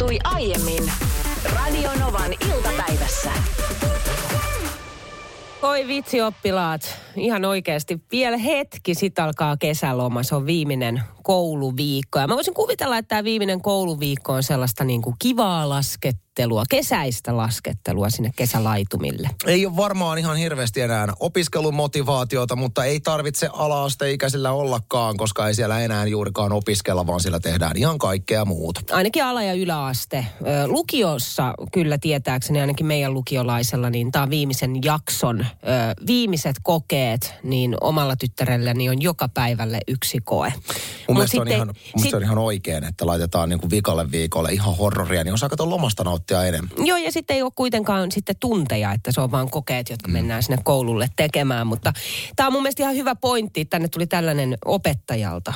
tapahtui aiemmin Radionovan iltapäivässä. Oi vitsi oppilaat, ihan oikeasti. Vielä hetki, sit alkaa kesäloma. Se on viimeinen kouluviikko. Ja mä voisin kuvitella, että tämä viimeinen kouluviikko on sellaista niin kuin kivaa laskettelua, kesäistä laskettelua sinne kesälaitumille. Ei ole varmaan ihan hirveästi enää opiskelumotivaatiota, mutta ei tarvitse ala-asteikäisillä ollakaan, koska ei siellä enää juurikaan opiskella, vaan siellä tehdään ihan kaikkea muuta. Ainakin ala- ja yläaste. Lukiossa kyllä tietääkseni, ainakin meidän lukiolaisella, niin tämä viimeisen jakson viimeiset kokeet, niin omalla tyttärelläni on joka päivälle yksi koe. Mun mielestä se on, sitten- ihan, sit- se on ihan oikein, että laitetaan niin kuin vikalle viikolle ihan horroria, niin osaa katsoa lomasta nauttia enemmän. Joo, ja sitten ei ole kuitenkaan sitten tunteja, että se on vaan kokeet, jotka mm. mennään sinne koululle tekemään. Mutta tämä on mun mielestä ihan hyvä pointti. Tänne tuli tällainen opettajalta,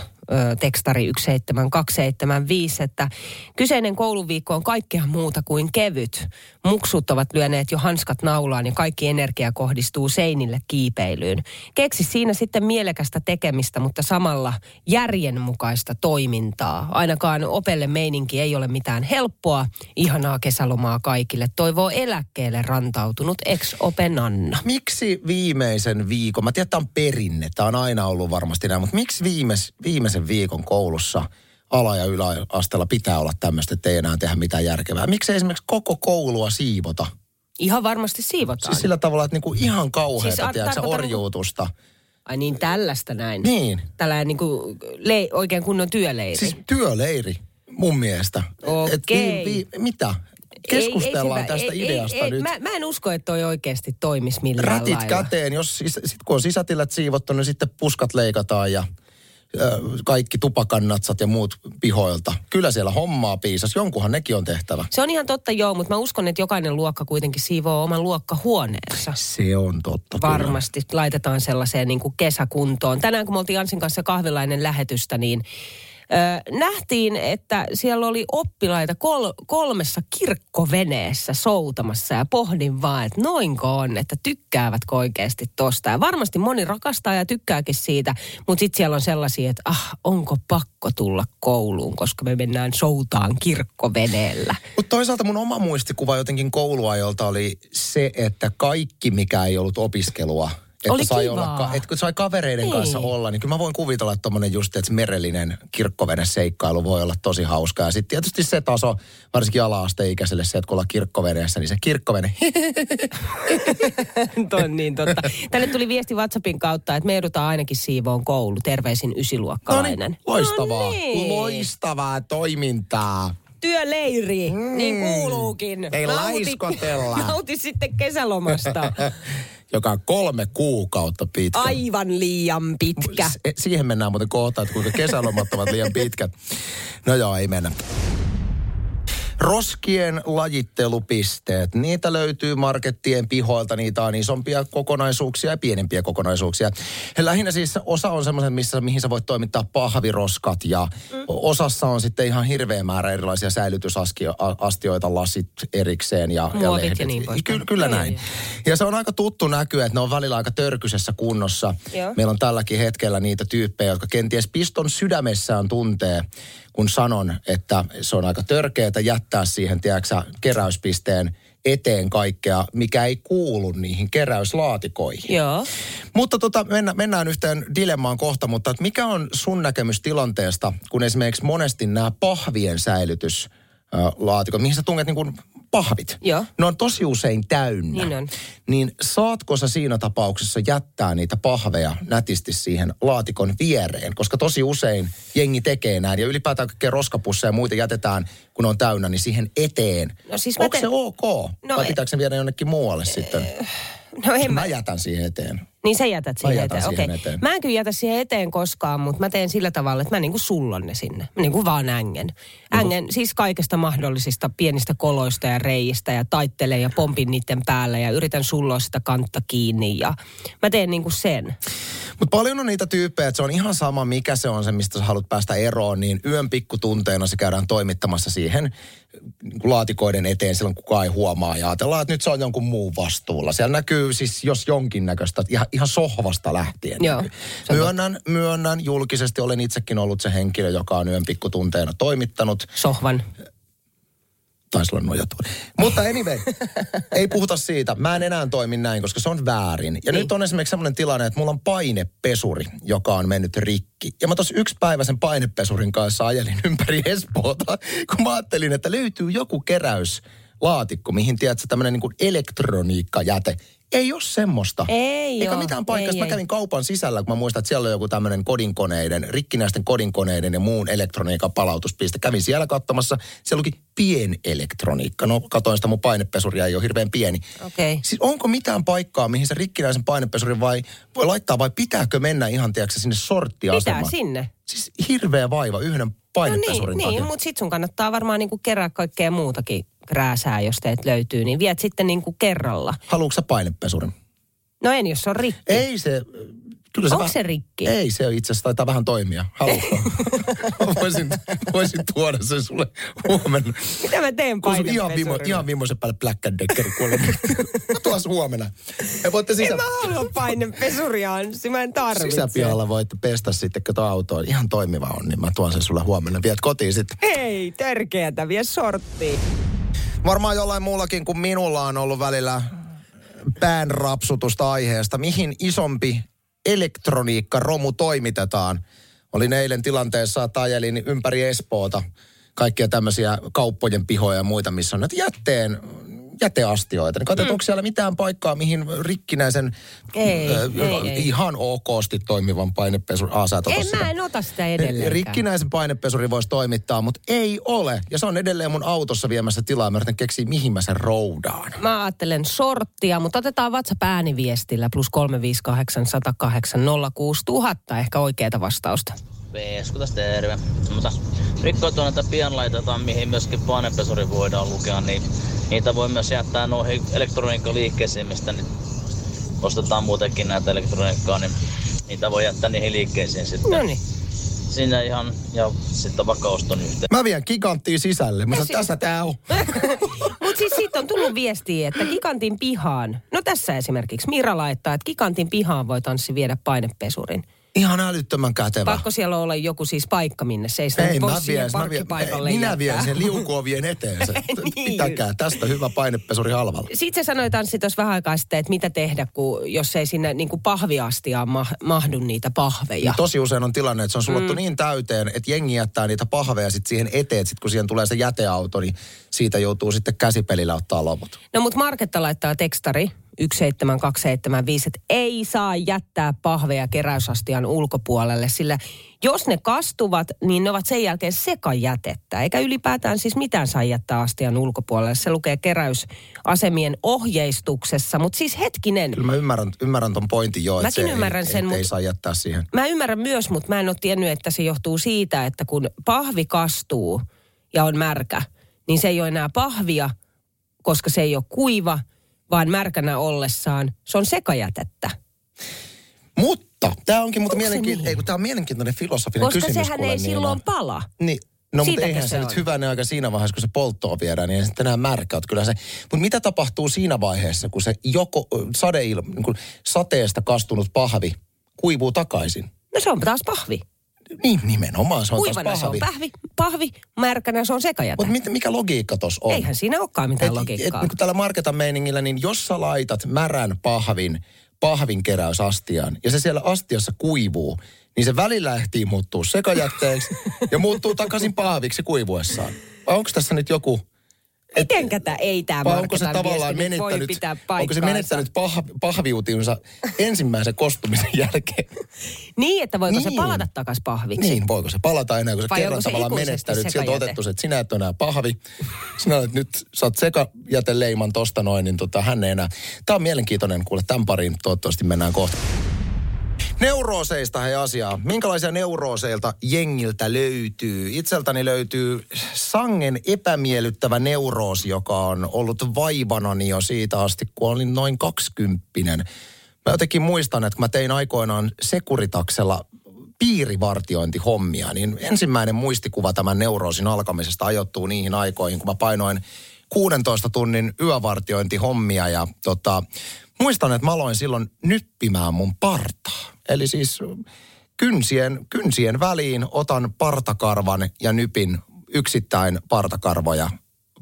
tekstari 17275, että kyseinen kouluviikko on kaikkea muuta kuin kevyt. Muksut ovat lyöneet jo hanskat naulaan ja kaikki energia kohdistuu seinille kiipeilyyn. Keksi siinä sitten mielekästä tekemistä, mutta samalla järjenmukaista toimintaa. Ainakaan opelle meininki ei ole mitään helppoa. Ihanaa kesälomaa kaikille. Toivoo eläkkeelle rantautunut ex-ope Nanna. Miksi viimeisen viikon, mä tiedän, tämä on perinne, tämä on aina ollut varmasti näin, mutta miksi viimeis, viimeisen viikon koulussa ala- ja yläasteella pitää olla tämmöistä, että ei enää tehdä mitään järkevää? Miksi ei esimerkiksi koko koulua siivota? Ihan varmasti siivotaan. Siis sillä tavalla, että niinku ihan kauheata, Siis tiedätkö, tarkoitan orjuutusta. Ai niin, tällaista näin. Niin. Tällainen niin kuin le- oikein kunnon työleiri. Siis työleiri, mun mielestä. Et Okei. mitä? Ei- Keskustellaan ei se- tästä ei- ideasta ei, ei, nyt. Mä, mä en usko, että toi oikeasti toimisi millään Rätit lailla. käteen, jos sit kun on sisätilat siivottu, niin sitten puskat leikataan ja kaikki tupakannatsat ja muut pihoilta. Kyllä siellä hommaa piisas, jonkunhan nekin on tehtävä. Se on ihan totta joo, mutta mä uskon, että jokainen luokka kuitenkin siivoo oman luokkahuoneensa. Se on totta. kyllä. Varmasti laitetaan sellaiseen niin kuin kesäkuntoon. Tänään kun me oltiin Ansin kanssa kahvilainen lähetystä, niin nähtiin, että siellä oli oppilaita kol- kolmessa kirkkoveneessä soutamassa ja pohdin vaan, että noinko on, että tykkäävätkö oikeasti tosta. Ja varmasti moni rakastaa ja tykkääkin siitä, mutta sitten siellä on sellaisia, että ah, onko pakko tulla kouluun, koska me mennään soutaan kirkkoveneellä. Mutta toisaalta mun oma muistikuva jotenkin kouluajolta oli se, että kaikki mikä ei ollut opiskelua, että Oli sai, kivaa. olla, että kun sai kavereiden Niin. kanssa olla, niin kyllä mä voin kuvitella, että tommonen just, että merellinen kirkkovene seikkailu voi olla tosi hauskaa. Ja sitten tietysti se taso, varsinkin ala-asteikäiselle se, että kun ollaan kirkkoveneessä, niin se kirkkovene, Toi on niin totta. Tänne tuli viesti WhatsAppin kautta, että me joudutaan ainakin siivoon koulu. Terveisin no ysiluokkalainen. niin, loistavaa, No niin. loistavaa toimintaa. Työleiri, mm. niin kuuluukin. Ei Nauti- laiskotella. Nauti sitten kesälomasta. Joka on kolme kuukautta pitkä. Aivan liian pitkä. Siihen mennään muuten kohta, että kuinka kesälomat ovat liian pitkät. No joo, ei mennä. Roskien lajittelupisteet. Niitä löytyy markettien pihoilta. Niitä on isompia kokonaisuuksia ja pienempiä kokonaisuuksia. Ja lähinnä siis osa on semmoisen, missä, mihin sä voit toimittaa pahviroskat. Ja mm. osassa on sitten ihan hirveä määrä erilaisia säilytysastioita, lasit erikseen. Ja, Muovit ja lehdet. niin poispäin. Ky- kyllä Joo, näin. joo. Ja se on aika tuttu näky, että ne on välillä aika törkysessä kunnossa. Joo. Meillä on tälläkin hetkellä niitä tyyppejä, jotka kenties piston sydämessään tuntee, kun sanon, että se on aika törkeätä jättää siihen, tiedätkö, keräyspisteen eteen kaikkea, mikä ei kuulu niihin keräyslaatikoihin. Joo. Mutta tota, mennä, mennään yhteen dilemmaan kohta, mutta että mikä on sun näkemys tilanteesta, kun esimerkiksi monesti nämä pahvien säilytyslaatikot, mihin sä tunget niin pahvit, Joo. ne on tosi usein täynnä. Niin on. Niin saatko sä siinä tapauksessa jättää niitä pahveja nätisti siihen laatikon viereen? Koska tosi usein jengi tekee näin ja ylipäätään kaikkea roskapusseja ja muita jätetään, kun ne on täynnä, niin siihen eteen. No siis Onko te- se ok? No Vai pitääkö se viedä jonnekin muualle sitten? No en mä, Mä jätän siihen eteen. niin sä jätät siihen jätän eteen. siihen Okei. eteen. Mä en kyllä jätä siihen eteen koskaan, mutta mä teen sillä tavalla, että mä niinku sullon ne sinne. Mä niinku vaan ängen. Ängen siis kaikesta mahdollisista pienistä koloista ja reijistä ja taittelen ja pompin niiden päällä ja yritän sulloa sitä kantta kiinni ja mä teen niinku sen. Mutta paljon on niitä tyyppejä, että se on ihan sama, mikä se on se, mistä sä haluat päästä eroon, niin yön pikkutunteena se käydään toimittamassa siihen laatikoiden eteen silloin kukaan ei huomaa ja ajatellaan, että nyt se on jonkun muun vastuulla. Siellä näkyy siis jos jonkinnäköistä, ihan, ihan sohvasta lähtien. Joo, Myönnän, myönnän, julkisesti olen itsekin ollut se henkilö, joka on yön pikkutunteena toimittanut. Sohvan. Taisi olla nojatuoli. Mutta anyway, ei puhuta siitä. Mä en enää toimi näin, koska se on väärin. Ja Niin. nyt on esimerkiksi sellainen tilanne, että mulla on painepesuri, joka on mennyt rikki. Ja mä tuossa yksi päivä sen painepesurin kanssa ajelin ympäri Espoota, kun mä ajattelin, että löytyy joku keräyslaatikko, mihin tiedätkö tämmöinen niin elektroniikkajäte. Ei ole semmoista. Ei Eikä oo. mitään paikkaa. Ei, Mä ei. kävin kaupan sisällä, kun mä muistan, että siellä on joku tämmöinen kodinkoneiden, rikkinäisten kodinkoneiden ja muun elektroniikan palautuspiste. Kävin siellä katsomassa. Siellä luki pienelektroniikka. No, katoin sitä mun painepesuria, ei ole hirveän pieni. Okei. Siis onko mitään paikkaa, mihin se rikkinäisen painepesurin vai voi laittaa vai pitääkö mennä ihan, tiedätkö, sinne sorttiasemaan? Pitää sinne. Siis hirveä vaiva yhden No painepesurin niin, takia. niin mutta sit sun kannattaa varmaan niinku kerää kaikkea muutakin krääsää, jos teet löytyy, niin viet sitten niinku kerralla. Haluatko sä painepesurin? No en, jos se on rikki. Ei se... Kyllä Onko väh- se rikki? Ei, se itse asiassa taitaa vähän toimia. Haluatko? voisin, voisin tuoda sen sulle huomenna. Mitä mä teen Kun sun ihan, vimo, ihan viimeisen päälle Black and Decker kuulee. Tuos huomenna. Ja voitte sisä, En mä halua painepesuria, Anssi, mä en tarvitse. sisäpihalla voitte pestä sitten, kato autoa. Ihan toimiva on, niin mä tuon sen sulle huomenna. Viet kotiin sitten. Ei, törkeätä, vie sorttiin. Varmaan jollain muullakin kuin minulla on ollut välillä pään rapsutusta aiheesta. Mihin isompi elektroniikkaromu toimitetaan? Olin eilen tilanteessa, että ajelin ympäri Espoota kaikkia tämmöisiä kauppojen pihoja ja muita, missä on näitä jätteen jäteastioita. Niin katsotaan, mm. onko siellä mitään paikkaa, mihin rikkinäisen Ei, ö, ei, ei. ihan okosti toimivan painepesun... Ah, sä et En sitä. mä en ota sitä edelleenkään. Rikkinäisen painepesuri voisi toimittaa, mutta ei ole. Ja se on edelleen mun autossa viemässä tilaa. Mä yritän keksiä, mihin mä sen roudaan. Mä ajattelen sorttia, mutta otetaan WhatsApp ääniviestillä plus 358 108 06000 ehkä oikeata vastausta. Vesku tässä terve. Mutta rikkoutua näitä pienlaitetaan, mihin myöskin painepesuri voidaan lukea, niin niitä voi myös jättää noihin elektroniikkaliikkeisiin, mistä nyt ostetaan muutenkin näitä elektroniikkaa, niin niitä voi jättää niihin liikkeisiin sitten. No niin. Sinne ihan, ja sitten vaikka oston yhteen. Mä vien giganttiin sisälle. Mä sanon, tässä tää on. Mutta siis siitä on tullut viestiä, että gigantin pihaan, no tässä esimerkiksi Mira laittaa, että gigantin pihaan voi tanssi viedä painepesurin. Ihan älyttömän kätevä. Pakko siellä olla joku siis paikka, minne se ei sitä Ei, mä vien, mä vien, ei, minä vien sen liukuovien eteen. Se. Niin. Pitäkää tästä hyvä painepesuri halvalla. Sitten sä sanoit Anssi tuossa vähän aikaa sitten, että mitä tehdä, kun, jos ei sinne niin kuin pahviastiaan ma- mahdu niitä pahveja. Ja tosi usein on tilanne, että se on sulattu mm. niin täyteen, että jengi jättää niitä pahveja sitten siihen eteen. Sitten kun siihen tulee se jäteauto, niin siitä joutuu sitten käsipelillä ottaa loput. No mutta Marketta laittaa tekstari 17275, että ei saa jättää pahveja keräysastian ulkopuolelle, sillä jos ne kastuvat, niin ne ovat sen jälkeen sekajätettä. Eikä ylipäätään siis mitään saa jättää astian ulkopuolelle. Se lukee keräysasemien ohjeistuksessa, mutta siis hetkinen. Kyllä mä ymmärrän, ymmärrän ton pointin jo, että Mäkin se ymmärrän ei, sen, ei, ei mut- saa jättää siihen. Mä ymmärrän myös, mutta mä en ole tiennyt, että se johtuu siitä, että kun pahvi kastuu ja on märkä, niin se ei ole enää pahvia, koska se ei ole kuiva, vaan märkänä ollessaan se on sekajätettä. Mutta tämä onkin mutta mielenkiintoinen, niin? ei, kun tämä on mielenkiintoinen filosofinen Koska kysymys. sehän kuule, ei silloin pala. Niin, no mutta eihän se, se nyt on? hyvänä aika siinä vaiheessa, kun se polttoon viedään, niin ei sitten enää märkä. Kyllä se, mutta mitä tapahtuu siinä vaiheessa, kun se joko sadeil, niin kuin sateesta kastunut pahvi kuivuu takaisin? No se on taas pahvi. Niin, nimenomaan se on Kuivana taas se on pahvi. pahvi, pahvi märkänä se on sekajäte. Mutta mikä logiikka tuossa on? Eihän siinä olekaan mitään et, logiikkaa. Et, niin kuin tällä marketan meiningillä, niin jos sä laitat märän pahvin pahvin keräysastiaan ja se siellä astiassa kuivuu, niin se välillä ehtii muuttuu sekajätteeksi ja muuttuu takaisin pahviksi kuivuessaan. Vai onko tässä nyt joku... Mitenkä tämä ei tämä Vai onko se tavallaan viesti nyt voi menettänyt, pitää onko se menettänyt pah, pahviutinsa ensimmäisen kostumisen jälkeen? Niin, että voiko se Niin. palata takaisin pahviksi? Niin, voiko se palata enää, kun se Vai kerran se tavallaan menettänyt. Sieltä on otettu se, että sinä et ole enää pahvi. Sinä olet nyt, saat sekajäteleiman tosta noin, niin tota, hän ei enää. Tämä on mielenkiintoinen, kuule, tämän pariin toivottavasti mennään kohta. Neurooseista hei asiaa. Minkälaisia neurooseilta jengiltä löytyy? Itseltäni löytyy sangen epämiellyttävä neuroosi, joka on ollut vaivanani jo siitä asti, kun olin noin kaksikymppinen. Mä jotenkin muistan, että kun mä tein aikoinaan Sekuritaksella piirivartiointihommia, niin ensimmäinen muistikuva tämän neuroosin alkamisesta ajoittuu niihin aikoihin, kun mä painoin 16 tunnin yövartiointihommia ja tota, muistan, että mä aloin silloin nyppimään mun partaa. Eli siis kynsien, kynsien väliin otan partakarvan ja nypin yksittäin partakarvoja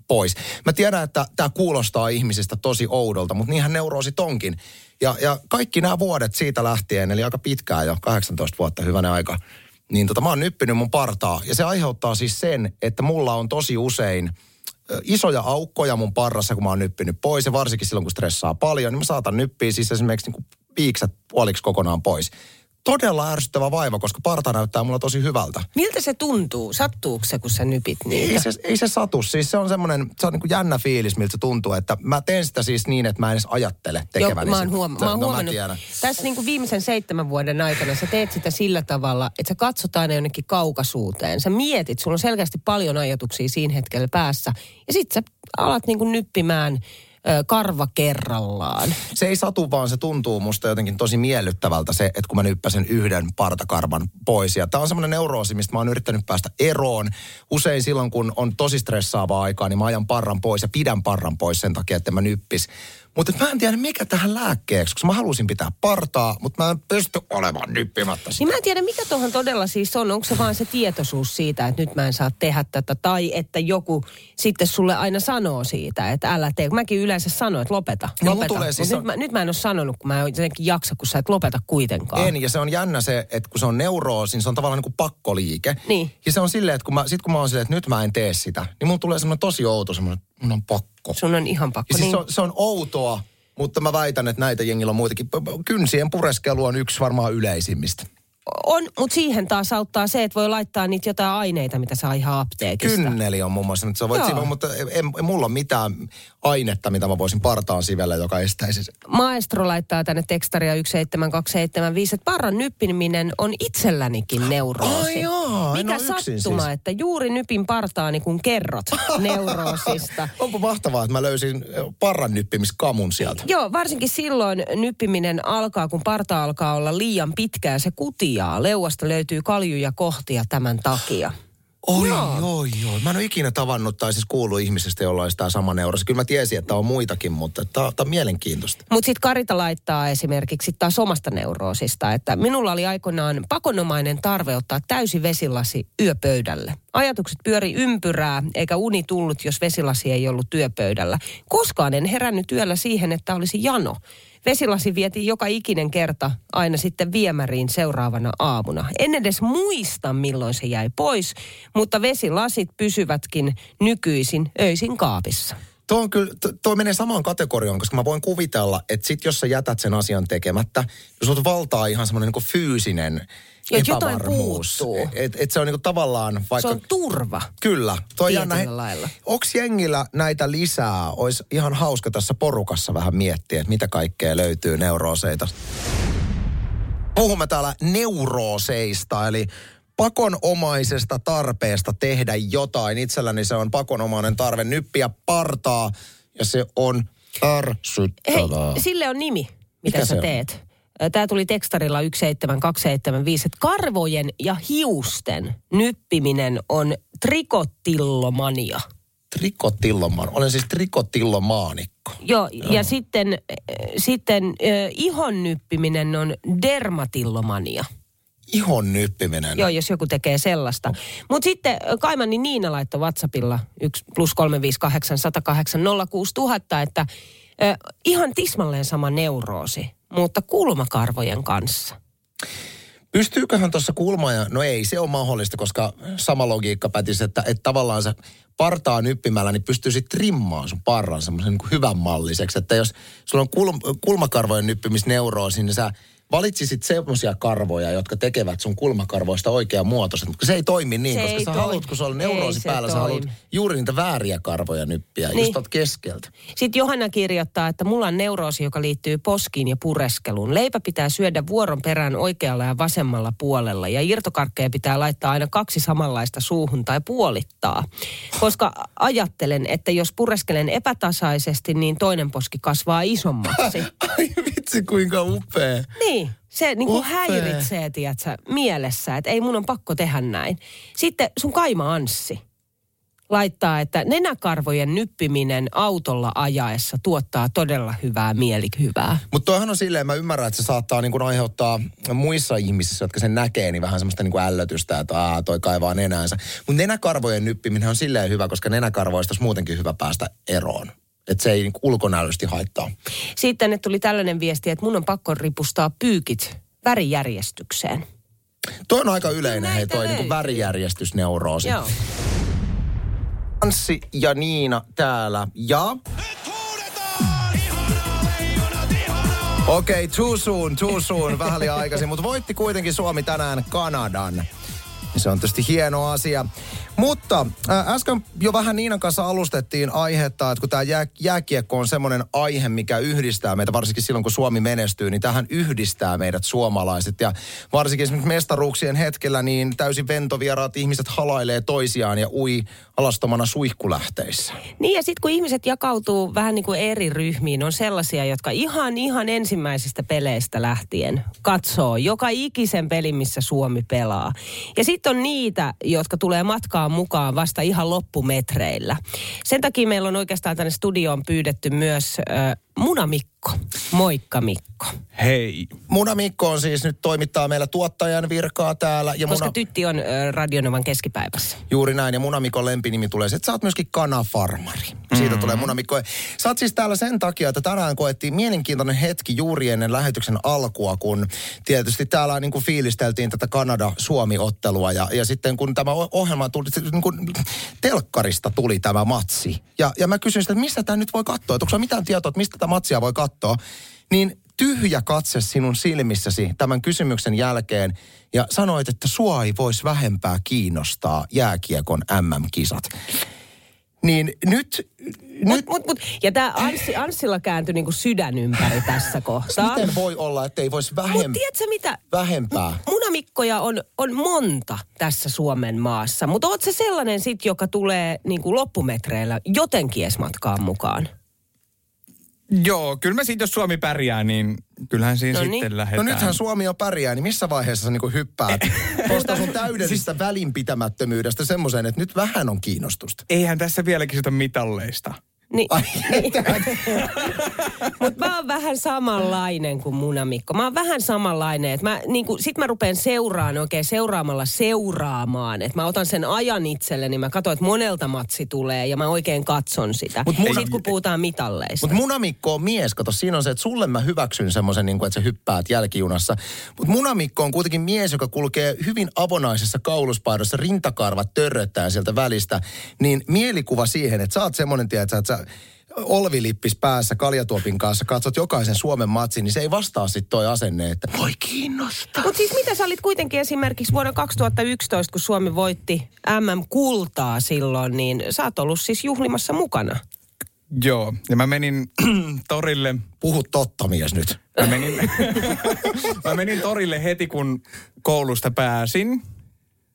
pois. Mä tiedän, että tämä kuulostaa ihmisistä tosi oudolta, mutta niinhän neuroosit onkin. Ja, ja kaikki nämä vuodet siitä lähtien, eli aika pitkään jo, 18 vuotta hyvänä aika, niin tota, mä oon nyppinyt mun partaa. Ja se aiheuttaa siis sen, että mulla on tosi usein isoja aukkoja mun parrassa, kun mä oon nyppinyt pois. Ja varsinkin silloin, kun stressaa paljon, niin mä saatan nyppiä siis esimerkiksi niin piiksät puoliksi kokonaan pois. Todella ärsyttävä vaiva, koska parta näyttää mulla tosi hyvältä. Miltä se tuntuu? Sattuuko se, kun sä nypit niitä? Ei se, ei se satu. Siis se on semmoinen, se on niin kuin jännä fiilis, miltä se tuntuu. Että mä teen sitä siis niin, että mä en edes ajattele tekeväni Joo, mä oon, huoma- mä oon no, huomannut, tiedän. tässä niin kuin viimeisen seitsemän vuoden aikana sä teet sitä sillä tavalla, että sä katsot aina jonnekin kaukaisuuteen. Sä mietit, sulla on selkeästi paljon ajatuksia siinä hetkellä päässä. Ja sit sä alat niin kuin nyppimään karva kerrallaan. Se ei satu, vaan se tuntuu musta jotenkin tosi miellyttävältä se, että kun mä nyppäsen yhden partakarvan pois. Ja tää on semmoinen neuroosi, mistä mä oon yrittänyt päästä eroon. Usein silloin, kun on tosi stressaavaa aikaa, niin mä ajan parran pois ja pidän parran pois sen takia, että mä nyppis. Mutta mä en tiedä, mikä tähän lääkkeeksi, koska mä halusin pitää partaa, mutta mä en pysty olemaan nyppimättä sitä. Niin mä en tiedä, mikä tuohon todella siis on. Onko se vaan se tietoisuus siitä, että nyt mä en saa tehdä tätä, tai että joku sitten sulle aina sanoo siitä, että älä tee. Mäkin yleensä sanon, että lopeta, No, lopeta. tulee Mut siis- nyt, mä, nyt mä en ole sanonut, kun mä en jotenkin jaksa, kun sä et lopeta kuitenkaan. En, ja se on jännä se, että kun se on neuroosi, niin se on tavallaan niin kuin pakkoliike. Niin. Ja se on silleen, että kun mä, sit kun mä oon silleen, että nyt mä en tee sitä, niin mun tulee semmoinen tosi outo semmoinen, mun on pakko. Sun on ihan pakko. Ja siis niin. se, on, se on outoa, mutta mä väitän, että näitä jengillä on muitakin. Kynsien pureskelu on yksi varmaan yleisimmistä. On, mutta siihen taas auttaa se, että voi laittaa niitä jotain aineita, mitä saa ihan apteekista. Kynneli on muun muassa, mutta, sä voit siinä, mutta ei, ei, mulla ole mitään ainetta, mitä mä voisin partaan sivellä, joka estäisi sen. Maestro laittaa tänne tekstaria 17275, että parran nyppiminen on itsellänikin neuroosi. Ai joo, en Mikä sattuma, siis. että juuri nypin partaani, kun kerrot neuroosista. Onpa mahtavaa, että mä löysin parran nyppimiskamun sieltä. Joo, varsinkin silloin nyppiminen alkaa, kun parta alkaa olla liian pitkää, se kutiaa. Leuasta löytyy kaljuja kohtia tämän takia. Oi, Joo. joo, joo. Mä en ole ikinä tavannut tai siis kuullut ihmisestä, jolla olisi tämä sama neurosi. Kyllä mä tiesin, että on muitakin, mutta tämä on mielenkiintoista. Mutta sitten Karita laittaa esimerkiksi taas omasta neuroosista, että minulla oli aikoinaan pakonomainen tarve ottaa täysi vesilasi yöpöydälle. Ajatukset pyöri ympyrää, eikä uni tullut, jos vesilasi ei ollut työpöydällä. Koskaan en herännyt yöllä siihen, että olisi jano. Vesilasi vietiin joka ikinen kerta aina sitten viemäriin seuraavana aamuna. En edes muista, milloin se jäi pois, mutta vesilasit pysyvätkin nykyisin öisin kaapissa. Tuo, on kyllä, tuo menee samaan kategoriaan, koska mä voin kuvitella, että sit jos sä jätät sen asian tekemättä, niin sut valtaa ihan semmoinen niin fyysinen Ja jotain epävarmuus. puuttuu. Et, et se on niin kuin tavallaan vaikka... Se on turva. Kyllä. Tietyllä jännä. lailla. Onks jengillä näitä lisää? Olisi ihan hauska tässä porukassa vähän miettiä, että mitä kaikkea löytyy neurooseita. Puhumme täällä neurooseista, eli pakonomaisesta tarpeesta tehdä jotain. Itselläni se on pakonomainen tarve nyppiä partaa, ja se on Hei, ärsyttävää. sille on nimi, mitä Mikä sä se on? Tämä tuli tekstarilla 17275, että karvojen ja hiusten nyppiminen on trikottillomania. Trikotillomaan. Olen siis trikotillomaanikko. Joo, ja sitten, sitten äh, ihon nyppiminen on dermatillomania. Ihon nyppiminen. Joo, jos joku tekee sellaista. Mutta sitten Kaimani Niina laittoi WhatsAppilla 1 plus 358 108 06000, että ihan tismalleen sama neuroosi, mutta kulmakarvojen kanssa. Pystyyköhän tuossa kulma ja, no ei se ole mahdollista, koska sama logiikka pätisi, että, että tavallaan se partaa nyppimällä, niin pystyy sitten trimmaan sun parran semmoisen niin hyvän malliseksi. Että jos sulla on kulm, kulmakarvojen nyppimisneuroosi, niin sä valitsisit semmoisia karvoja, jotka tekevät sun kulmakarvoista oikean muotoiset. Mutta se ei toimi niin, Se koska ei sä toimi. haluat, kun sulla on Ei neuroosi se päällä, sä haluat toimi. juuri niitä vääriä karvoja nyppiä, niin. Just keskeltä. Sitten Johanna kirjoittaa, että mulla on neuroosi, joka liittyy poskiin ja pureskeluun. Leipä pitää syödä vuoron perään oikealla ja vasemmalla puolella. Ja irtokarkkeja pitää laittaa aina kaksi samanlaista suuhun tai puolittaa. Koska ajattelen, että jos pureskelen epätasaisesti, niin toinen poski kasvaa isommaksi. Vitsi, kuinka upea. Niin, se niin kuin Upea. häiritsee, tiedätkö, mielessä, että ei mun on pakko tehdä näin. Sitten sun kaima Anssi laittaa, että nenäkarvojen nyppiminen autolla ajaessa tuottaa todella hyvää mielihyvää. Mutta toihan on silleen, mä ymmärrän, että se saattaa niin kuin aiheuttaa muissa ihmisissä, jotka sen näkee, niin vähän semmoista niin kuin ällötystä, että Aa, toi kaivaa nenäänsä. Mutta nenäkarvojen nyppiminen on silleen hyvä, koska nenäkarvoista olisi muutenkin hyvä päästä eroon. Että se ei niin ulkonäöllisesti haittaa. Sitten ne tuli tällainen viesti, että mun on pakko ripustaa pyykit värijärjestykseen. Toi on aika yleinen, Näitä hei, toi niin värijärjestysneuroosi. Joo. Anssi ja Niina täällä. Ja... Okei, okay, too soon, too soon, vähän liian aikaisin, mutta voitti kuitenkin Suomi tänään Kanadan. Se on tietysti hieno asia. Mutta äh, äsken jo vähän Niinan kanssa alustettiin aihetta, että kun tämä jää, jääkiekko on semmoinen aihe, mikä yhdistää meitä, varsinkin silloin kun Suomi menestyy, niin tähän yhdistää meidät suomalaiset. Ja varsinkin esimerkiksi mestaruuksien hetkellä, niin täysin ventovieraat ihmiset halailee toisiaan ja ui alastomana suihkulähteissä. Niin ja sitten kun ihmiset jakautuu vähän niin kuin eri ryhmiin, on sellaisia, jotka ihan ihan ensimmäisistä peleistä lähtien katsoo joka ikisen pelin, missä Suomi pelaa. Ja sitten on niitä, jotka tulee matkaan mukaan vasta ihan loppumetreillä. Sen takia meillä on oikeastaan tänne studioon pyydetty myös Munamikko. Moikka Mikko. Hei. Muna Mikko on siis nyt toimittaa meillä tuottajan virkaa täällä. Ja Koska Muna, tytti on äh, Radionovan keskipäivässä. Juuri näin, ja Munamikon lempinimi tulee se, että sä oot myöskin kanafarmari. Siitä Mm-hmm. tulee Munamikko. Sä oot siis täällä sen takia, että tänään koettiin mielenkiintoinen hetki juuri ennen lähetyksen alkua, kun tietysti täällä niin kuin fiilisteltiin tätä Kanada-Suomi-ottelua, ja, ja sitten kun tämä ohjelma tuli, niin kuin telkkarista tuli tämä matsi. Ja, ja mä kysyin sitä, että mistä tämä nyt voi katsoa, että onko mitään tietoa, että mistä tätä matsia voi katsoa, niin tyhjä katse sinun silmissäsi tämän kysymyksen jälkeen ja sanoit, että sua ei voisi vähempää kiinnostaa jääkiekon MM-kisat. Niin nyt, nyt Mut, mut, mut. Ja tämä Anssi, Anssilla kääntyi niinku sydän ympäri tässä kohtaa. miten voi olla, että ei voisi vähem, tiedätkö mitä? vähempää? Munamikkoja on, on monta tässä Suomen maassa, mutta oot se sellainen sit, joka tulee niinku loppumetreillä jotenkin edes matkaan mukaan? Joo, kyllä mä siitä, jos Suomi pärjää, niin kyllähän siinä No niin. sitten No lähdetään. nythän Suomi jo pärjää, niin missä vaiheessa sä niinku hyppäät tuosta sun täydellisestä välinpitämättömyydestä semmoiseen, että nyt vähän on kiinnostusta? Eihän tässä vielä kysytä mitalleista. Niin, mutta mä oon vähän samanlainen kuin Munamikko. Mä oon vähän samanlainen. Että mä, niinku, sit mä rupean seuraamaan oikein seuraamalla seuraamaan. Että mä otan sen ajan itselleni. Mä katson, että monelta matsi tulee ja mä oikein katson sitä. Mut ja Muna- sit kun puhutaan mitalleista. Mutta Munamikko on mies, kato, siinä on se, että sulle mä hyväksyn semmoisen, niin että sä hyppäät jälkijunassa. Mutta Munamikko on kuitenkin mies, joka kulkee hyvin avonaisessa kauluspaidossa, rintakarvat törröttää sieltä välistä. Niin mielikuva siihen, että sä oot semmoinen, tiedät, että sä olvilippis päässä kaljatuopin kanssa, katsot jokaisen Suomen matsin, niin se ei vastaa sitten toi asenne, että voi kiinnostaa. Mutta siis mitä sä olit kuitenkin esimerkiksi vuonna 2011, kun Suomi voitti MM-kultaa silloin, niin sä oot ollut siis juhlimassa mukana. Joo, ja mä menin torille, Puhu totta mies nyt. mä menin, mä menin torille heti kun koulusta pääsin.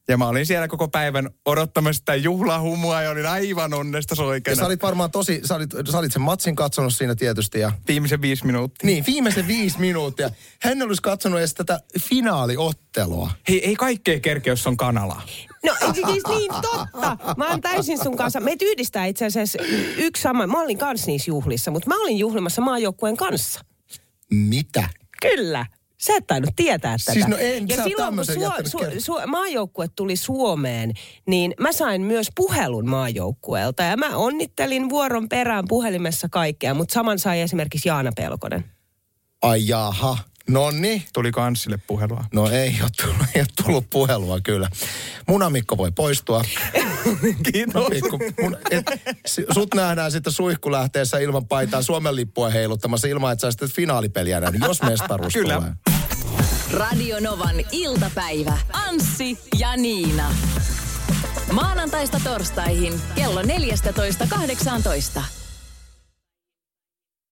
Ja mä olin siellä koko päivän odottamassa sitä juhlahumua ja olin aivan onnesta Ja soikeena. sä olit varmaan tosi, sä olit, sä olit sen matsin katsonut siinä tietysti ja Viimeisen viisi minuuttia. Niin, viimeisen viisi minuuttia. Hän olisi katsonut edes tätä finaaliottelua. Hei, ei kaikkea kerkeä, jos on kanala. No siis niin totta. Mä oon täysin sun kanssa. Meitä yhdistää itse asiassa yksi sama. Mä olin kans niissä juhlissa, mutta mä olin juhlimassa maajoukkueen kanssa. Mitä? Kyllä. Sä et tainnut tietää tätä. Siis no en, ja silloin kun jättänyt kertoa. su, maajoukkue tuli Suomeen, niin mä sain myös puhelun maajoukkueelta. Ja mä onnittelin vuoron perään puhelimessa kaikkea, mutta saman sai esimerkiksi Jaana Pelkonen. Ai jaha. No niin. Tuli kanssille puhelua. No ei ole, tullut, ei ole tullut puhelua kyllä. Munamikko voi poistua. Kiitos. Pikku, mun, et, sut nähdään sitten suihkulähteessä ilman paitaa Suomen lippua heiluttamassa ilman, että sä sitten finaalipeliä nähnyt, jos mestaruus Kyllä. tulee. Radio Novan iltapäivä. Anssi ja Niina. Maanantaista torstaihin kello 14.18.